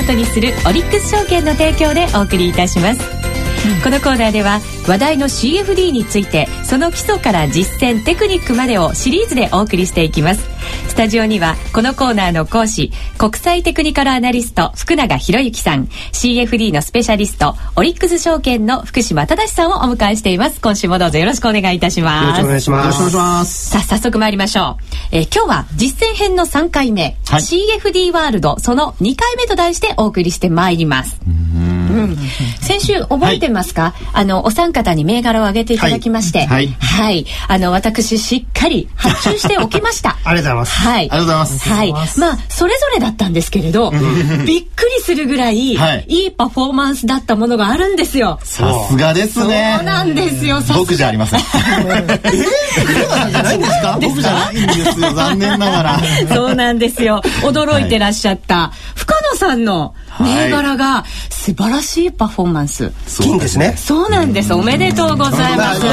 ートにするオリックス証券の提供でお送りいたします、このコーナーでは話題の CFD についてその基礎から実践テクニックまでをシリーズでお送りしていきます。スタジオにはこのコーナーの講師国際テクニカルアナリスト福永博之さん。CFD のスペシャリストオリックス証券の福島正さんをお迎えしています。今週もどうぞよろしくお願いいたします。よろしくお願いします。さあ早速参りましょう、えー、今日は実践編の3回目、はい、CFD ワールドその2回目と題してお送りしてまいります。うん、先週覚えてますか、はい、あのお三方に銘柄を挙げていただきまして、はい、はい、あの私しっかり発注しておきました ありがとうございますはい。ありがとうございます。はい。まあ、それぞれだったんですけれど、びっくりするぐらい、はい、いいパフォーマンスだったものがあるんですよ。さすがですね。そうなんですよ。僕じゃありません。すか？僕じゃないんですよ。残念ながら。そうなんですよ。驚いてらっしゃった、深野さんの銘柄が素晴らしいパフォーマンス。金ですね。そうなんです。おめでとうございます。すん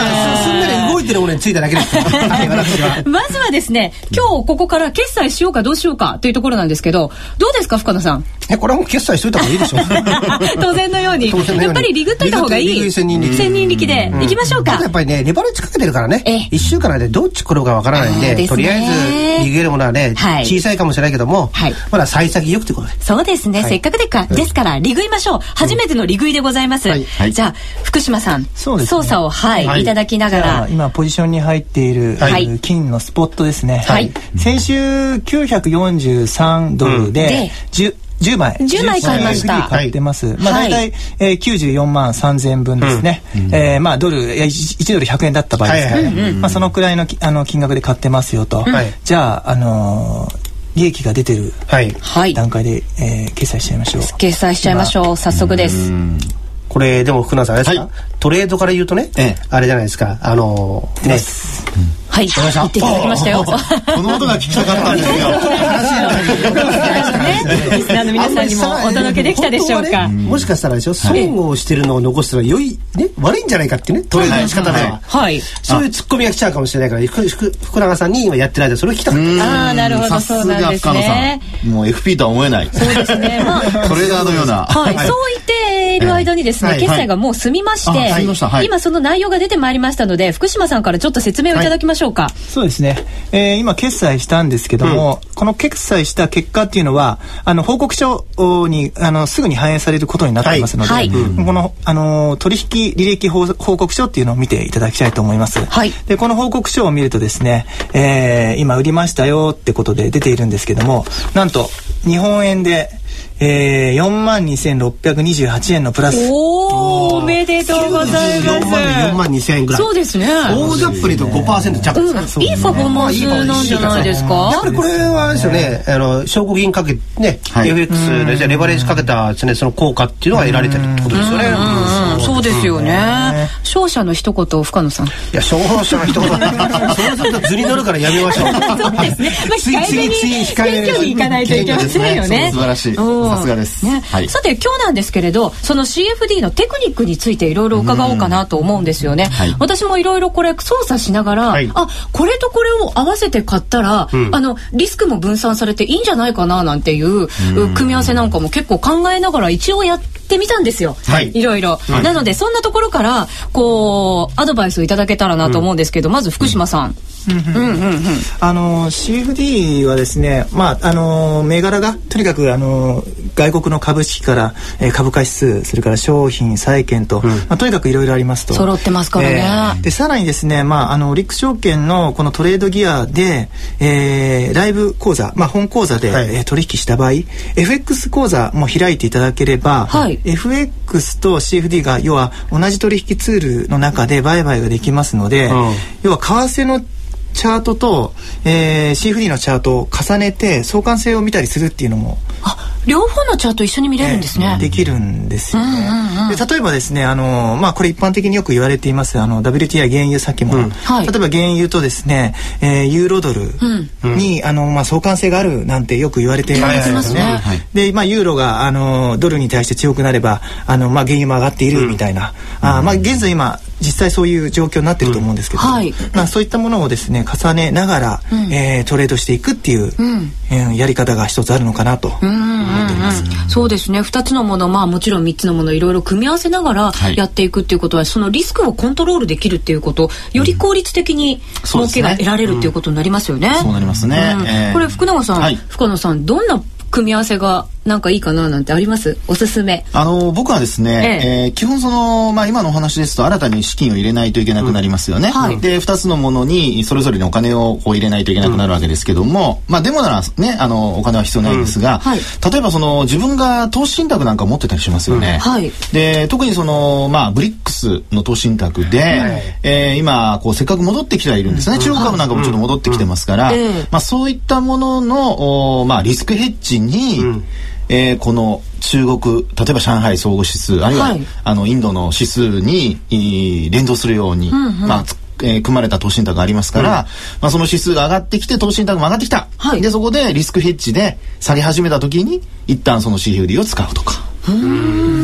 なり動いてる俺についただけです。まずはですね、今日ここから決済しようかどうしようかというところなんですけど、どうですか深野さん？え、これはもう決済しといた方がいいでしょう。当然のように。やっぱりリグっといた方がいい。千人力。千人力で行きましょうか。やっぱりね、レバレッジかけてるからね。一週間でどっち来るかわからないんで、とりあえずリグるものはね、小さいかもしれないけども、まだ幸先よくということで。そうですね。せっかくでか、ですからリグいましょう。初めてのリグいでございます。じゃあ福島さん、操作をはいいただきながら、今ポジションに入っている金のスポットですね。はい。先週943ドルで10 10枚。10枚買いました。買ってます。まあ大体、えー、94万3000分ですね。えまあドル、1ドル100円だった場合ですからね。まあそのくらいのあの金額で買ってますよと。じゃあ、あの利益が出てる段階で、えー、決済しちゃいましょう。決済しちゃいましょう。早速です。これでも福永さんあれですか、はい、トレードから言うとね、ええ、あれじゃないですかあのー、ねはい、言っていただきましたよ。この音が聞きたかったんですよ。リスナーの皆さんにもお届けできたでしょうか。もしかしたらでしょ、損をしてるのを残すのは良い、ね、悪いんじゃないかっていうね、トレードの仕方では。はい。そういうツッコミが来ちゃうかもしれないから、福永さんに今やってる間、それを聞きたかった。ああ、なるほど、そうなんですね。もう FP とは思えない。そうですね。まあ、トレーダーのような。はい、そう言っている間にですね、決済がもう済みまして、今その内容が出てまいりましたので、福島さんからちょっと説明をいただきましょうか。そうですね。ね、えー、今決済したんですけども、うん、この決済した結果っていうのはあの報告書にあのすぐに反映されることになっていますので、はい。はい、このあの取引履歴報告書っていうのを見ていただきたいと思います。はい、でこの報告書を見るとですね、えー、今売りましたよってことで出ているんですけどもなんと日本円でえー、4万2628円のプラス。おおめでとうございます。4万2000円ぐらい。そうですね。大雑把にと5%着ですいいパフォーマンスなんじゃないですか？やっぱりこれはですよね、あの、証拠金かけ、ね、FX でレバレッジかけたですね、その効果っていうのが得られてるってことですよね。そうですよね。勝者の一言、深野さん。いや、勝者の一言。そうすると図に乗るからやめましょう。そうですね。まあ、控えめに、行かないといけませんよね。素晴らしい。さすがです、ねはい、さて今日なんですけれどその CFD のテクニックについていろいろ伺おうかなと思うんですよね、はい、私もいろいろこれ操作しながら、はい、あこれとこれを合わせて買ったら、うん、あのリスクも分散されていいんじゃないかななんていう組み合わせなんかも結構考えながら一応やってみたんですよ、はい、いろいろ、はい、なのでそんなところからこうアドバイスをいただけたらなと思うんですけど、うん、まず福島さん、あの CFD はですね、まああの銘柄がとにかくあの外国の株式から、えー、株価指数それから商品債券と、うん、まあとにかくいろいろありますと。揃ってますからね。えー、でさらにですね、まああのリック証券のこのトレードギアで、えー、ライブ講座、まあ本講座で、はい、えー、取引した場合、FX 講座も開いていただければ、はい、FX と CFD が要は同じ取引ツールの中で売買ができますので、うん、要は為替のチャートと、えー、CFD のチャートを重ねて相関性を見たりするっていうのもあ両方のチャート一緒に見れるんですね、えー、できるんですよ。ね、うんうんうん、で例えばですねあのまあこれ一般的によく言われていますあの WTI 原油先物、うん。はい、例えば原油とですね、えー、ユーロドルに、うん、あのまあ相関性があるなんてよく言われていますね、はい、でまあユーロがあのドルに対して強くなればあのまあ原油も上がっているみたいな、うん、あまあ現在今実際そういう状況になってると思うんですけど、うん。はい、まあ、そういったものをですね重ねながら、うん、えー、トレードしていくっていう、うん、えー、やり方が一つあるのかなと思っています。そうですね。2つのものまあもちろん3つのものいろいろ組み合わせながらやっていくっていうことは、はい、そのリスクをコントロールできるっていうことより効率的に儲けが得られるっていうことになりますよね。そうなりますね、えー、これ福永さん、はい、深野さんどんな組み合わせがなんかいいかななんてあります？おすすめ。あの僕はですね、ええ。えー、基本その、まあ、今のお話ですと新たに資金を入れないといけなくなりますよね、うんはい、で2つのものにそれぞれのお金をこう入れないといけなくなるわけですけども、うん、まあでもならねあのお金は必要ないんですが、うん。はい、例えばその自分が投資信託なんか持ってたりしますよね、はい、で特にそのまあブリックスの投資信託で、はい、えー、今こうせっかく戻ってきてはいるんですね、中国株なんかもちょっと戻ってきてますから、まあそういったもののおまあリスクヘッジに、えー、この中国例えば上海総合指数あるいは、はい、あのインドの指数に連動するように、うんうん、まあえー、組まれた投資信託がありますから、うん、まあ、その指数が上がってきて投資信託も上がってきた、はい、でそこでリスクヘッジで下げ始めた時に一旦その CFD を使うとか。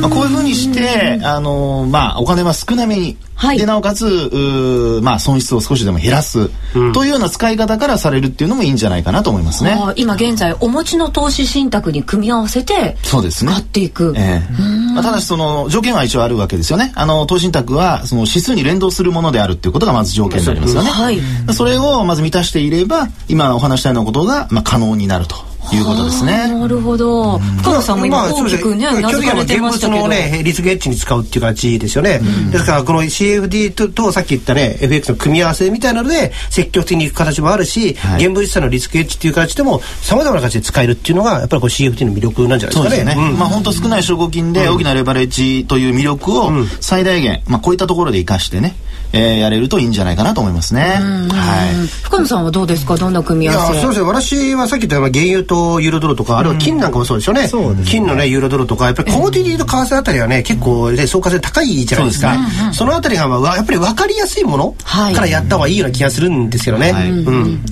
まあ、こういうふうにして、あのー、まあ、お金は少なめに、はい、でなおかつまあ、損失を少しでも減らす、うん、というような使い方からされるっていうのもいいんじゃないかなと思いますね。今現在お持ちの投資信託に組み合わせてそうですね使っていく。えー、まあ、ただしその条件は一応あるわけですよね。あの投資信託はその指数に連動するものであるっていうことがまず条件になりますよね。はい、それをまず満たしていれば今お話したようなことがまあ可能になると。いうことですね。なるほど。深野さんも今大きくね、基本的に現物のね、リスクエッジに使うっていう形ですよね。ですから、この CFD ととさっき言ったね、FX の組み合わせみたいなので、積極的にいく形もあるし、現物資産のリスクエッジっていう形でも、さまざまな形で使えるっていうのが、やっぱりこう CFD の魅力なんじゃないですかね。まあ本当少ない証拠金で大きなレバレッジという魅力を最大限、まあこういったところで生かしてね、えー、やれるといいんじゃないかなと思いますね。はい。深野さんはどうですか？どんな組み合わせ？そうですね。私はさっき言った原油とユーロドルとか、あるいは金なんかもそうですよね。金のね、ユーロドルとか、やっぱりコモディティと為替あたりはね、結構ね、相関性高いじゃないですか。そのあたりが、まあ、やっぱり分かりやすいものからやった方がいいような気がするんですけどね。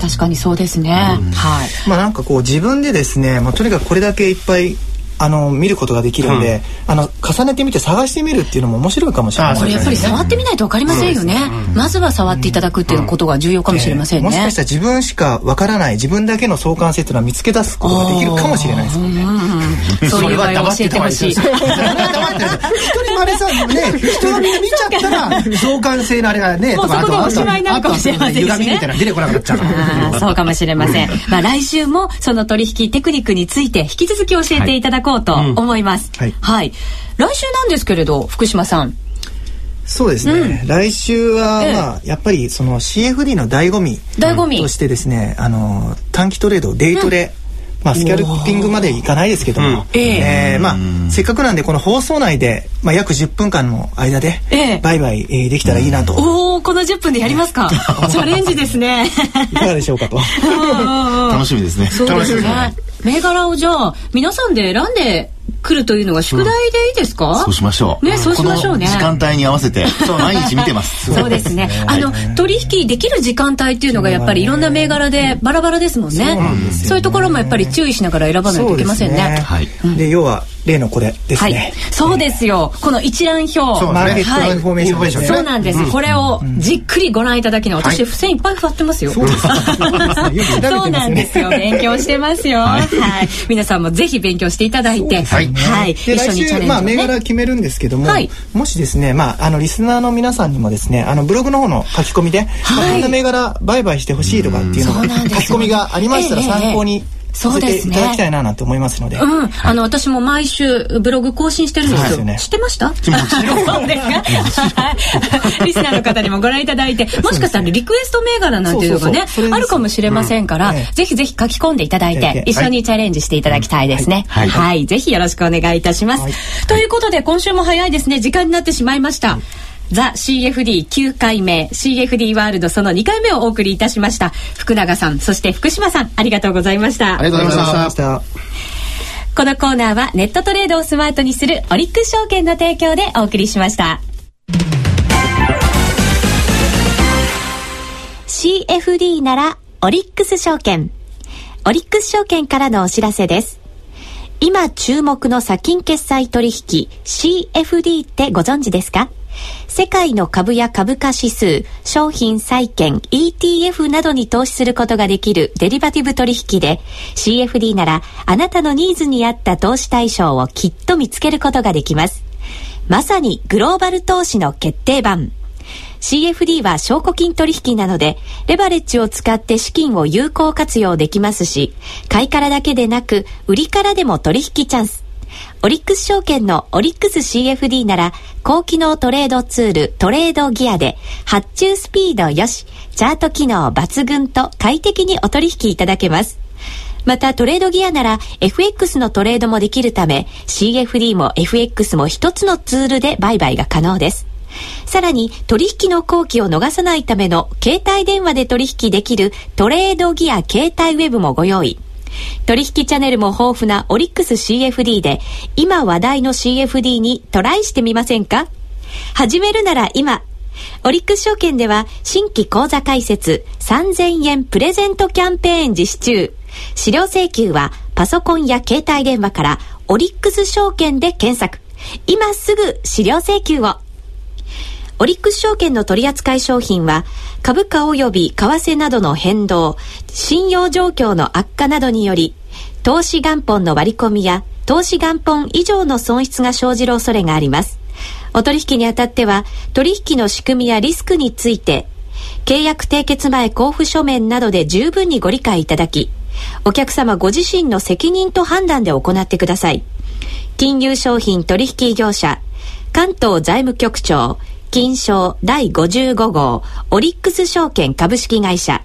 確かにそうですね。はい。まあなんかこう自分でですね、まあとにかくこれだけいっぱいあの見ることができるんで、うん、あの重ねてみて探してみるっていうのも面白いかもしれない、これやっぱり触ってみないと分かりませんよね、うん、まずは触っていただくっていうことが重要かもしれませんね、もしかしたら自分しか分からない自分だけの相関性っていうのは見つけ出すことができるかもしれないですよね、そういう場合は教えてほしい人にまれさね人が見ちゃったら相関性のあれがねもうそこでおしまいなるか。もしれませんしね出てこなくなっちゃうそうか。もしれませんまあ来週もその取引テクニックについて引き続き教えていただこうと思います、ます。はい。はい。来週なんですけれど、福島さん。そうですね、うん、来週は、まあ、やっぱりその CFD の醍醐味醍醐味としてですねあの短期トレードデイトレ、うん、まあ、スキャルピングまでいかないですけども、うん、えー、まあ、せっかくなんでこの放送内で、まあ、約10分間の間で売買、えー、できたらいいなと、おおこの10分でやりますか。チャレンジですね。いかがでしょうかと。楽しみですね。そうですね。銘柄をじゃあ皆さんで選んで来るというのが宿題でいいですか、うん、そうしましょう。ねそうしましょうね。時間帯に合わせて 毎日見てます。そうですね。あの取引できる時間帯っていうのがやっぱりいろんな銘柄でバラバラですもんね。そういうところもやっぱり注意しながら選ばないといけませんね。はいで要は例のこれですね、はい、そうですよ。この一覧表。マーケットインフォメーション、はい、そうなんです、うん、これをじっくりご覧いただきの私、付箋いっぱい貼ってますよ。そうなんですよ勉強してますよ。はい、皆さんもぜひ勉強していただいて。はい、はい、一緒にチャレンジ、ね、まあ銘柄決めるんですけども、はい、もしですねまああのリスナーの皆さんにもですねあのブログの方の書き込みで、はい、こんな銘柄売買してほしいとかっていうのが書き込みがありましたら参考に、えええそうですね。いただきたいななんて思いますので。うん。あの、私も毎週ブログ更新してるんですよ。知ってました？そうですか？リスナーの方にもご覧いただいて、もしかしたらリクエスト銘柄なんていうのがね、あるかもしれませんから、ぜひぜひ書き込んでいただいて、一緒にチャレンジしていただきたいですね。はい。ぜひよろしくお願いいたします。ということで、今週も早いですね。時間になってしまいました。ザ・ CFD9 回目 CFD ワールドその2回目をお送りいたしました。福永さんそして福島さんありがとうございました。ありがとうございました。このコーナーはネットトレードをスマートにするオリックス証券の提供でお送りしました。CFD ならオリックス証券。オリックス証券からのお知らせです。今注目の先金決済取引 CFD ってご存知ですか？世界の株や株価指数、商品債券、ETF などに投資することができるデリバティブ取引で、CFD ならあなたのニーズに合った投資対象をきっと見つけることができます。まさにグローバル投資の決定版。CFD は証拠金取引なので、レバレッジを使って資金を有効活用できますし、買いからだけでなく、売りからでも取引チャンス。オリックス証券のオリックス CFD なら、高機能トレードツールトレードギアで、発注スピードよし、チャート機能抜群と快適にお取引いただけます。またトレードギアなら FX のトレードもできるため CFD も FX も一つのツールで売買が可能です。さらに取引の後期を逃さないための携帯電話で取引できるトレードギア携帯ウェブもご用意。取引チャンネルも豊富なオリックス CFD で今話題の CFD にトライしてみませんか？始めるなら今オリックス証券では新規口座開設3000円プレゼントキャンペーン実施中。資料請求はパソコンや携帯電話からオリックス証券で検索。今すぐ資料請求を。オリックス証券の取扱い商品は、株価及び為替などの変動、信用状況の悪化などにより、投資元本の割り込みや、投資元本以上の損失が生じる恐れがあります。お取引にあたっては、取引の仕組みやリスクについて、契約締結前交付書面などで十分にご理解いただき、お客様ご自身の責任と判断で行ってください。金融商品取引業者、関東財務局長、金賞第55号オリックス証券株式会社。